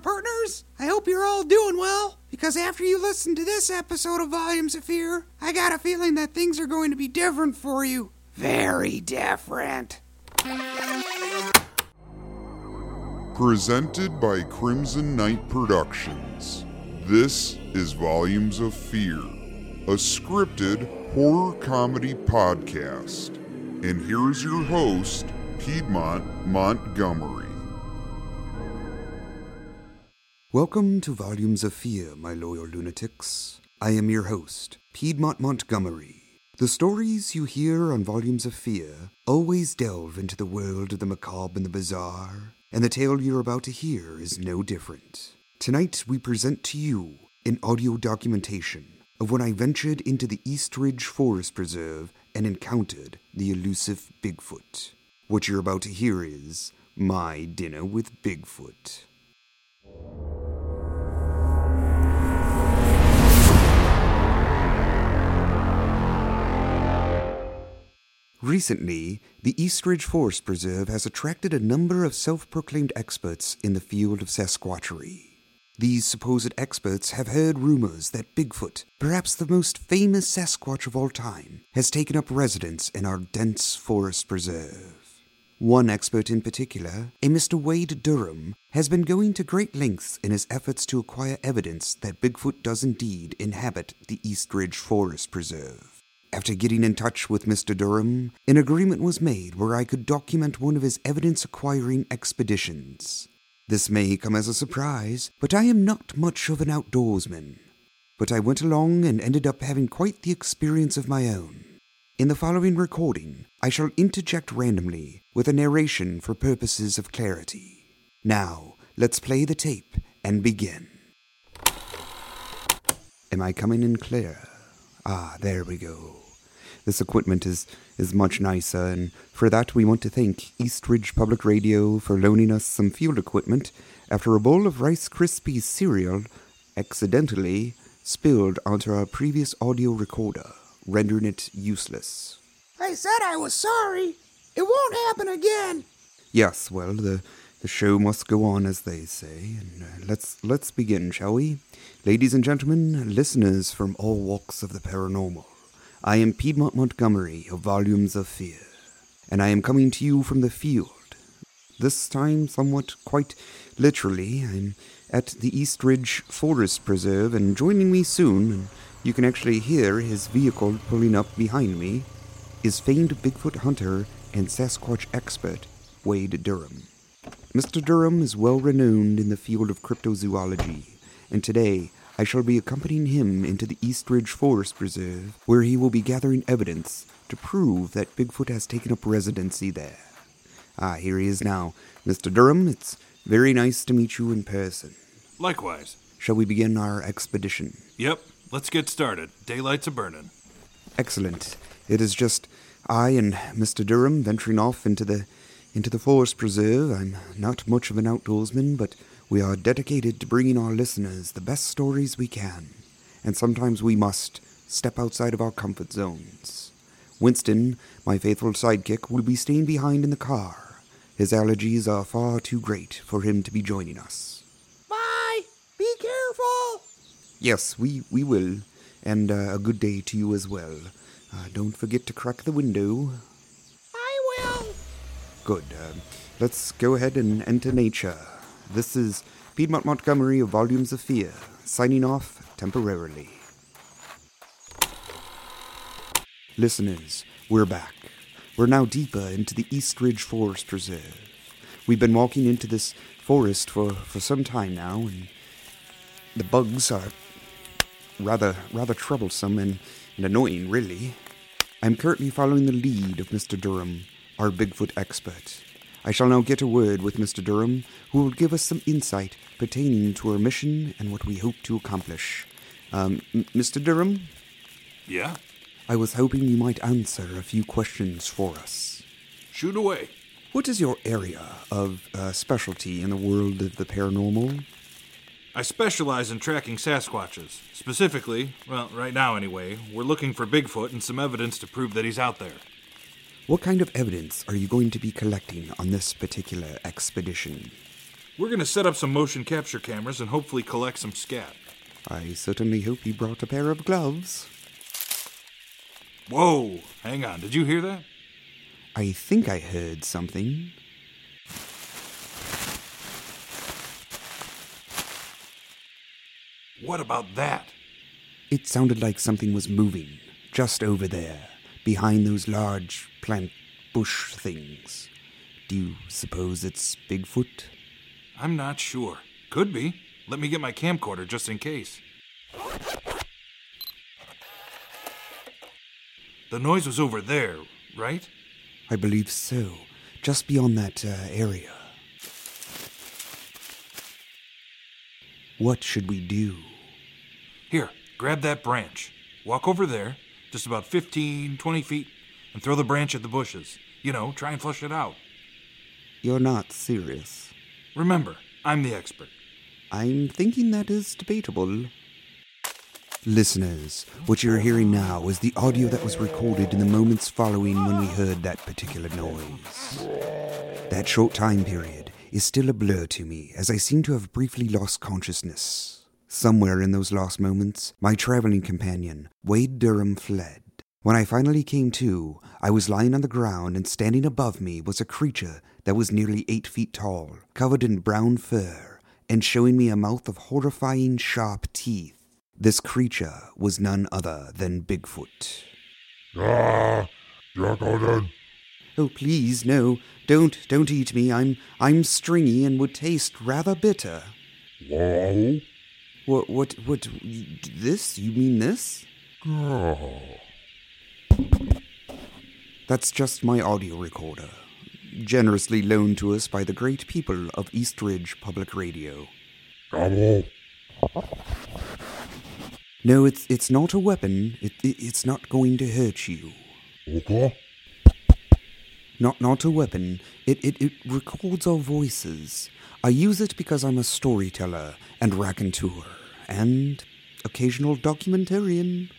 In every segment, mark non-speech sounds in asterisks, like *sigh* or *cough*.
partners. I hope you're all doing well, because after you listen to this episode of Volumes of Fear, I got a feeling that things are going to be different for you. Very different. Presented by Crimson Knight Productions. This is Volumes of Fear, a scripted horror comedy podcast. And here's your host, Piedmont Montgomery. Welcome to Volumes of Fear, my loyal lunatics. I am your host, Piedmont Montgomery. The stories you hear on Volumes of Fear always delve into the world of the macabre and the bizarre, and the tale you're about to hear is no different. Tonight we present to you an audio documentation of when I ventured into the East Ridge Forest Preserve and encountered the elusive Bigfoot. What you're about to hear is my dinner with Bigfoot. Recently, the Eastridge Forest Preserve has attracted a number of self proclaimed experts in the field of Sasquatchery. These supposed experts have heard rumors that Bigfoot, perhaps the most famous Sasquatch of all time, has taken up residence in our dense forest preserve. One expert in particular, a Mr. Wade Durham, has been going to great lengths in his efforts to acquire evidence that Bigfoot does indeed inhabit the East Ridge Forest Preserve. After getting in touch with Mr. Durham, an agreement was made where I could document one of his evidence acquiring expeditions. This may come as a surprise, but I am not much of an outdoorsman. But I went along and ended up having quite the experience of my own. In the following recording, I shall interject randomly with a narration for purposes of clarity. Now, let's play the tape and begin. Am I coming in clear? Ah, there we go. This equipment is, is much nicer, and for that we want to thank Eastridge Public Radio for loaning us some field equipment after a bowl of Rice Krispies cereal accidentally spilled onto our previous audio recorder, rendering it useless. I said I was sorry. It won't happen again. Yes, well, the the show must go on, as they say. And uh, let's let's begin, shall we, ladies and gentlemen, listeners from all walks of the paranormal. I am Piedmont Montgomery of Volumes of Fear, and I am coming to you from the field. This time, somewhat quite literally, I'm at the Eastridge Forest Preserve, and joining me soon, and you can actually hear his vehicle pulling up behind me, is famed Bigfoot hunter and Sasquatch expert Wade Durham. Mr. Durham is well renowned in the field of cryptozoology, and today I shall be accompanying him into the Eastridge Forest Preserve, where he will be gathering evidence to prove that Bigfoot has taken up residency there. Ah, here he is now. Mr. Durham, it's very nice to meet you in person. Likewise. Shall we begin our expedition? Yep, let's get started. Daylight's a burnin'. Excellent. It is just I and Mr. Durham venturing off into the into the forest preserve. I'm not much of an outdoorsman, but we are dedicated to bringing our listeners the best stories we can, and sometimes we must step outside of our comfort zones. Winston, my faithful sidekick, will be staying behind in the car. His allergies are far too great for him to be joining us. Yes, we, we will, and uh, a good day to you as well. Uh, don't forget to crack the window. I will. Good. Uh, let's go ahead and enter nature. This is Piedmont Montgomery of Volumes of Fear, signing off temporarily. Listeners, we're back. We're now deeper into the Eastridge Forest Preserve. We've been walking into this forest for, for some time now, and the bugs are rather rather troublesome and, and annoying, really. I'm currently following the lead of Mr. Durham, our Bigfoot expert. I shall now get a word with Mr. Durham, who will give us some insight pertaining to our mission and what we hope to accomplish. Um, M- Mr. Durham, Yeah? I was hoping you might answer a few questions for us. Shoot away. What is your area of uh, specialty in the world of the paranormal? I specialize in tracking Sasquatches. Specifically, well, right now anyway, we're looking for Bigfoot and some evidence to prove that he's out there. What kind of evidence are you going to be collecting on this particular expedition? We're gonna set up some motion capture cameras and hopefully collect some scat. I certainly hope you brought a pair of gloves. Whoa! Hang on, did you hear that? I think I heard something. What about that? It sounded like something was moving just over there, behind those large plant bush things. Do you suppose it's Bigfoot? I'm not sure. Could be. Let me get my camcorder just in case. The noise was over there, right? I believe so, just beyond that uh, area. What should we do? Here, grab that branch. Walk over there, just about 15, 20 feet, and throw the branch at the bushes. You know, try and flush it out. You're not serious. Remember, I'm the expert. I'm thinking that is debatable. Listeners, what you're hearing now is the audio that was recorded in the moments following when we heard that particular noise. That short time period is still a blur to me as I seem to have briefly lost consciousness. Somewhere in those lost moments, my traveling companion, Wade Durham, fled. When I finally came to, I was lying on the ground and standing above me was a creature that was nearly eight feet tall, covered in brown fur, and showing me a mouth of horrifying sharp teeth. This creature was none other than Bigfoot. Ah, Jackalden. Oh, please, no, don't, don't eat me. I'm, I'm stringy and would taste rather bitter. Wow. What, what, what, this? You mean this? Oh. That's just my audio recorder, generously loaned to us by the great people of Eastridge Public Radio. Gobble. No, it's, it's not a weapon. It, it, it's not going to hurt you. Okay. Not, not a weapon. It, it, it records our voices. I use it because I'm a storyteller and raconteur and occasional documentarian.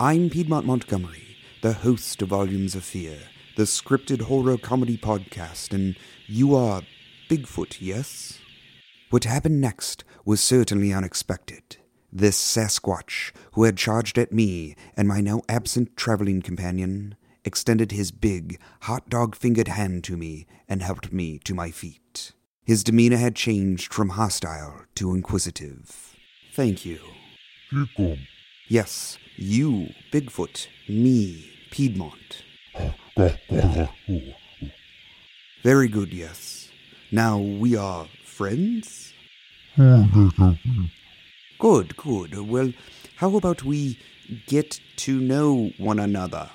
I'm Piedmont Montgomery, the host of Volumes of Fear, the scripted horror comedy podcast, and you are Bigfoot, yes? What happened next was certainly unexpected. This Sasquatch, who had charged at me and my now absent traveling companion, extended his big, hot dog fingered hand to me and helped me to my feet. His demeanor had changed from hostile to inquisitive. Thank you. Chikum. Yes, you, Bigfoot, me, Piedmont. Very good, yes. Now we are friends? Good, good. Well, how about we get to know one another?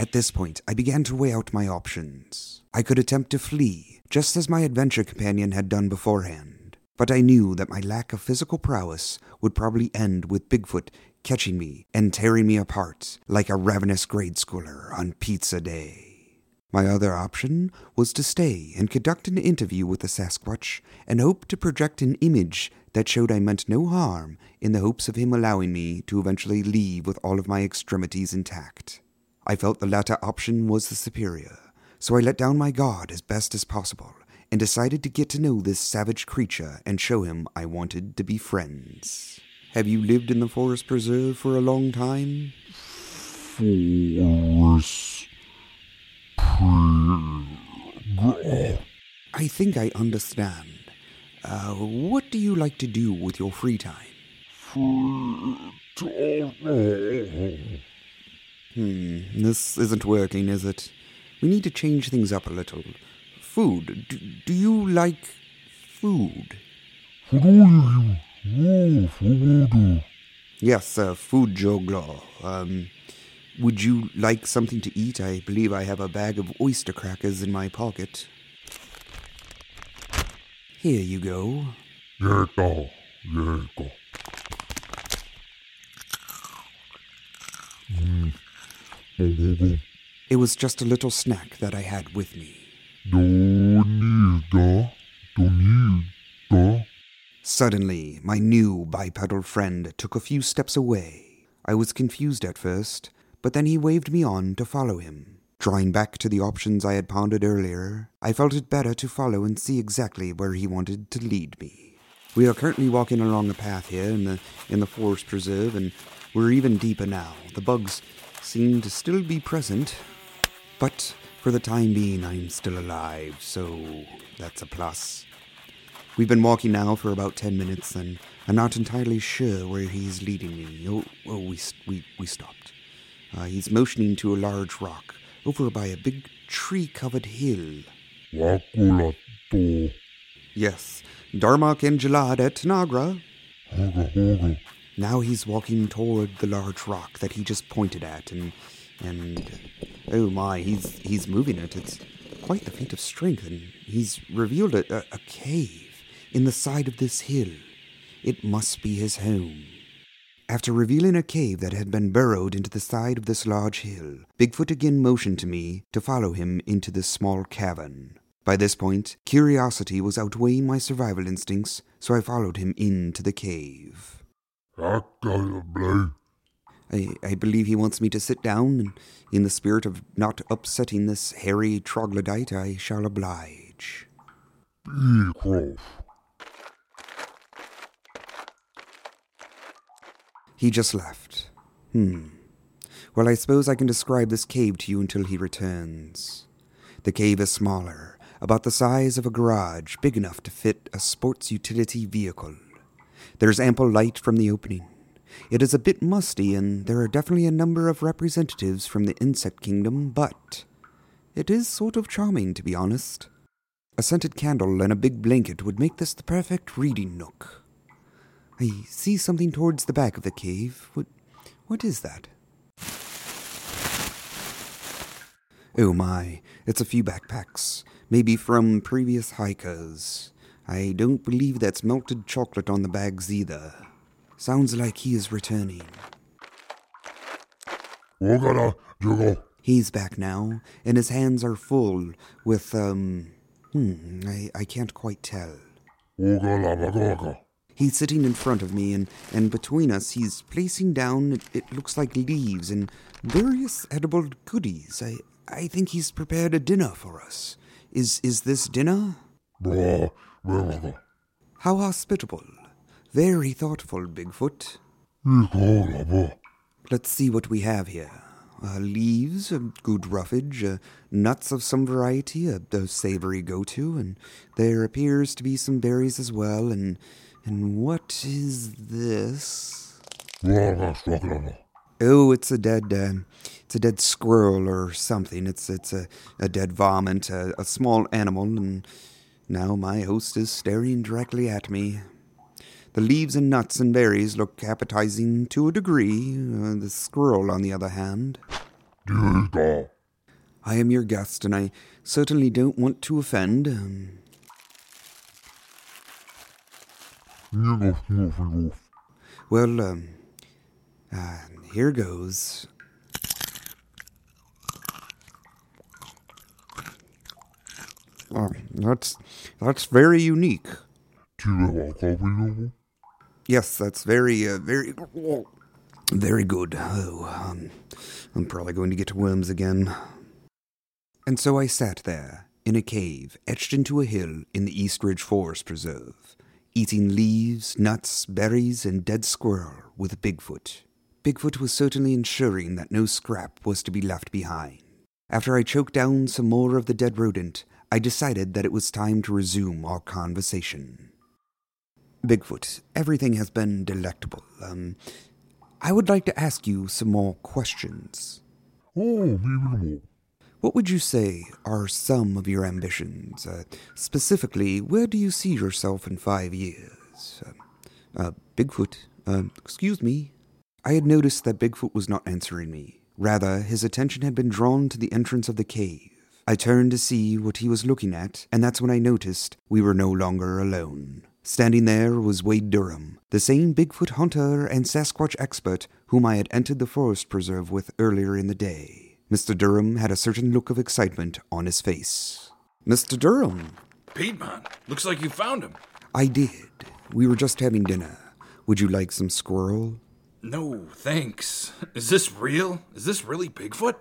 At this point, I began to weigh out my options. I could attempt to flee, just as my adventure companion had done beforehand. But I knew that my lack of physical prowess would probably end with Bigfoot catching me and tearing me apart like a ravenous grade schooler on pizza day. My other option was to stay and conduct an interview with the Sasquatch and hope to project an image that showed I meant no harm in the hopes of him allowing me to eventually leave with all of my extremities intact. I felt the latter option was the superior, so I let down my guard as best as possible and decided to get to know this savage creature and show him I wanted to be friends. Have you lived in the forest preserve for a long time? Force. Pre. I think I understand. Uh, what do you like to do with your free time? Hmm, this isn't working, is it? We need to change things up a little. Food. Do, do you like food? Yes, uh, food juggler. Um, would you like something to eat? I believe I have a bag of oyster crackers in my pocket. Here you go. Jeka. Jeka. It was just a little snack that I had with me. Suddenly, my new bipedal friend took a few steps away. I was confused at first, but then he waved me on to follow him. Drawing back to the options I had pondered earlier, I felt it better to follow and see exactly where he wanted to lead me. We are currently walking along a path here in the in the forest preserve, and we're even deeper now. The bugs seem to still be present, but for the time being, I'm still alive, so that's a plus. We've been walking now for about ten minutes, and I'm not entirely sure where he's leading me. Oh, oh we we we stopped. Uh, he's motioning to a large rock over by a big tree-covered hill. Wakulato. Yes, Darmok and Jalad at Tanagra. Now he's walking toward the large rock that he just pointed at, and and oh my, he's he's moving it. It's quite the feat of strength, and he's revealed a, a, a cave in the side of this hill. It must be his home. After revealing a cave that had been burrowed into the side of this large hill, Bigfoot again motioned to me to follow him into this small cavern. By this point, curiosity was outweighing my survival instincts, so I followed him into the cave. Akala blue. I, I believe he wants me to sit down, and in the spirit of not upsetting this hairy troglodyte, I shall oblige. Beecroft. He just left. Hmm. Well, I suppose I can describe this cave to you until he returns. The cave is smaller, about the size of a garage, big enough to fit a sports utility vehicle. There's ample light from the opening. It is a bit musty, and there are definitely a number of representatives from the insect kingdom, but it is sort of charming, to be honest. A scented candle and a big blanket would make this the perfect reading nook. I see something towards the back of the cave. What, what is that? Oh my, it's a few backpacks. Maybe from previous hikers. I don't believe that's melted chocolate on the bags either. Sounds like he is returning. He's back now, and his hands are full with, um, hmm, I, I can't quite tell. He's sitting in front of me, and, and between us, he's placing down, it, it looks like leaves and various edible goodies. I, I think he's prepared a dinner for us. Is, is this dinner? Bra. How hospitable. Very thoughtful, Bigfoot. Let's see what we have here. Uh, leaves, a good roughage, uh, nuts of some variety, a, a savory go-to, and there appears to be some berries as well. And and what is this? Oh, it's a dead, uh, it's a dead squirrel or something. It's it's a, a dead varmint, a, a small animal, and now my host is staring directly at me. The leaves and nuts and berries look appetizing to a degree. Uh, the squirrel, on the other hand. Diga. I am your guest, and I certainly don't want to offend. Um, well, um, uh, here goes. Oh, that's that's very unique. Tiwa kapiyo. Yes, that's very, uh, very, very good. Oh, um, I'm probably going to get worms again. And so I sat there, in a cave etched into a hill in the East Ridge Forest Preserve, eating leaves, nuts, berries, and dead squirrel with Bigfoot. Bigfoot was certainly ensuring that no scrap was to be left behind. After I choked down some more of the dead rodent, I decided that it was time to resume our conversation. Bigfoot, everything has been delectable. Um, I would like to ask you some more questions. Oh, bibelmo. What would you say are some of your ambitions? Uh, specifically, where do you see yourself in five years? Uh, uh, Bigfoot, uh, excuse me. I had noticed that Bigfoot was not answering me. Rather, his attention had been drawn to the entrance of the cave. I turned to see what he was looking at, and that's when I noticed we were no longer alone. Standing there was Wade Durham, the same Bigfoot hunter and Sasquatch expert whom I had entered the forest preserve with earlier in the day. Mr. Durham had a certain look of excitement on his face. Mr. Durham, Piedmont, looks like you found him. I did. We were just having dinner. Would you like some squirrel? No, thanks. Is this real? Is this really Bigfoot?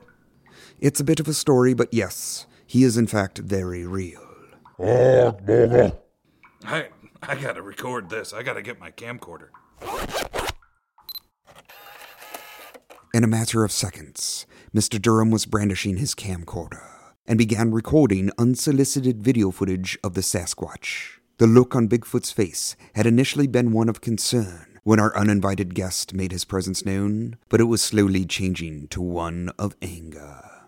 It's a bit of a story, but yes, he is in fact very real. I I gotta record this. I gotta get my camcorder. In a matter of seconds, Mr. Durham was brandishing his camcorder and began recording unsolicited video footage of the Sasquatch. The look on Bigfoot's face had initially been one of concern when our uninvited guest made his presence known, but it was slowly changing to one of anger.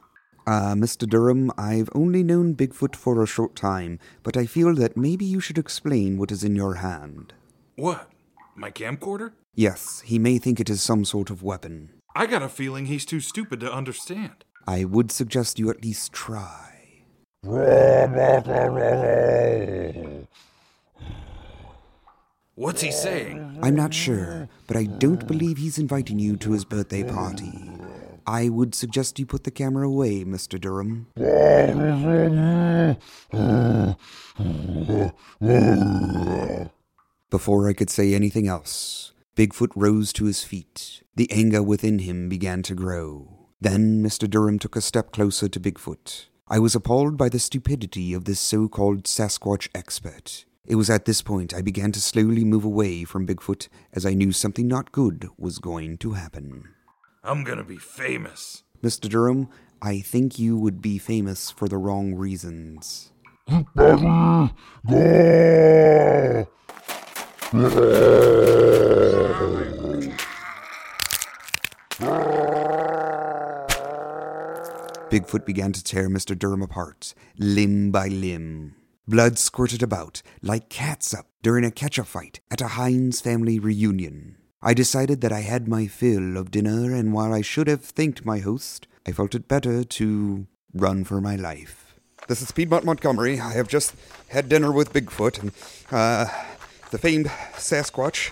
Uh, Mr. Durham, I've only known Bigfoot for a short time, but I feel that maybe you should explain what is in your hand. What? My camcorder? Yes, he may think it is some sort of weapon. I got a feeling he's too stupid to understand. I would suggest you at least try. What's he saying? I'm not sure, but I don't believe he's inviting you to his birthday party. I would suggest you put the camera away, Mr. Durham. Before I could say anything else, Bigfoot rose to his feet. The anger within him began to grow. Then Mr. Durham took a step closer to Bigfoot. I was appalled by the stupidity of this so called Sasquatch expert. It was at this point I began to slowly move away from Bigfoot as I knew something not good was going to happen. I'm gonna be famous. Mr. Durham, I think you would be famous for the wrong reasons. Bigfoot began to tear Mr. Durham apart, limb by limb. Blood squirted about like catsup during a catch-up fight at a Heinz family reunion. I decided that I had my fill of dinner, and while I should have thanked my host, I felt it better to run for my life. This is Piedmont Montgomery. I have just had dinner with Bigfoot and uh, the famed Sasquatch.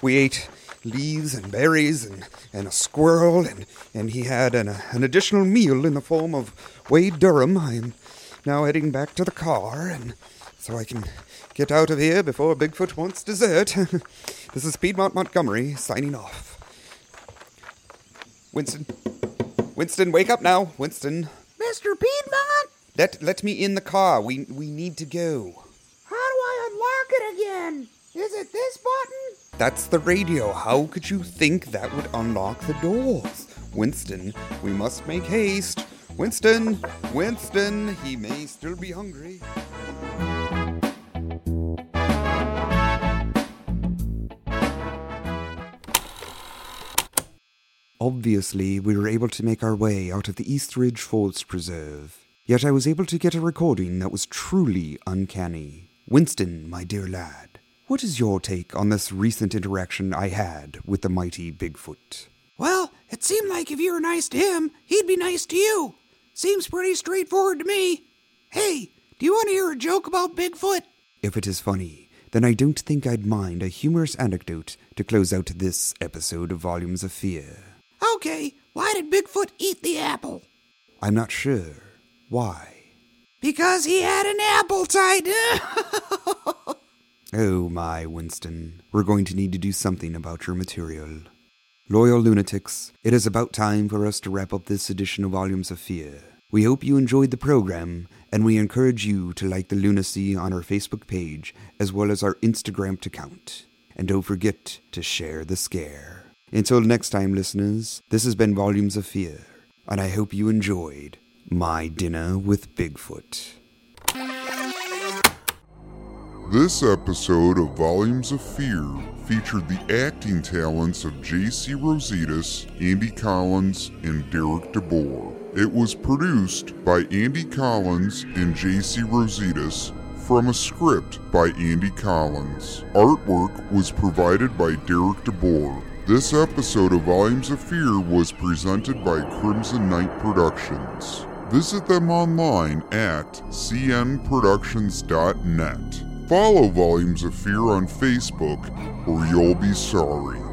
We ate leaves and berries and, and a squirrel, and, and he had an, an additional meal in the form of Wade Durham. I am now heading back to the car, and so I can get out of here before Bigfoot wants dessert. *laughs* this is Piedmont Montgomery signing off. Winston, Winston, wake up now, Winston. Mr. Piedmont? Let let me in the car. We we need to go. How do I unlock it again? Is it this button? That's the radio. How could you think that would unlock the doors? Winston, we must make haste. Winston, Winston, he may still be hungry. Obviously, we were able to make our way out of the East Ridge Forest Preserve. Yet I was able to get a recording that was truly uncanny. Winston, my dear lad, what is your take on this recent interaction I had with the mighty Bigfoot? Well, it seemed like if you were nice to him, he'd be nice to you. Seems pretty straightforward to me. Hey, do you want to hear a joke about Bigfoot? If it is funny, then I don't think I'd mind a humorous anecdote to close out this episode of Volumes of Fear. Okay, why did Bigfoot eat the apple? I'm not sure. Why? Because he had an apple appetite. *laughs* Oh my, Winston. We're going to need to do something about your material. Loyal lunatics, it is about time for us to wrap up this edition of Volumes of Fear. We hope you enjoyed the program, and we encourage you to like the lunacy on our Facebook page as well as our Instagram account. And don't forget to share the scare. Until next time, listeners, this has been Volumes of Fear, and I hope you enjoyed my dinner with Bigfoot. This episode of Volumes of Fear featured the acting talents of J.C. Rositas, Andy Collins, and Derek DeBoer. It was produced by Andy Collins and J.C. Rositas from a script by Andy Collins. Artwork was provided by Derek DeBoer. This episode of Volumes of Fear was presented by Crimson Knight Productions. Visit them online at cnproductions.net. Follow Volumes of Fear on Facebook, or you'll be sorry.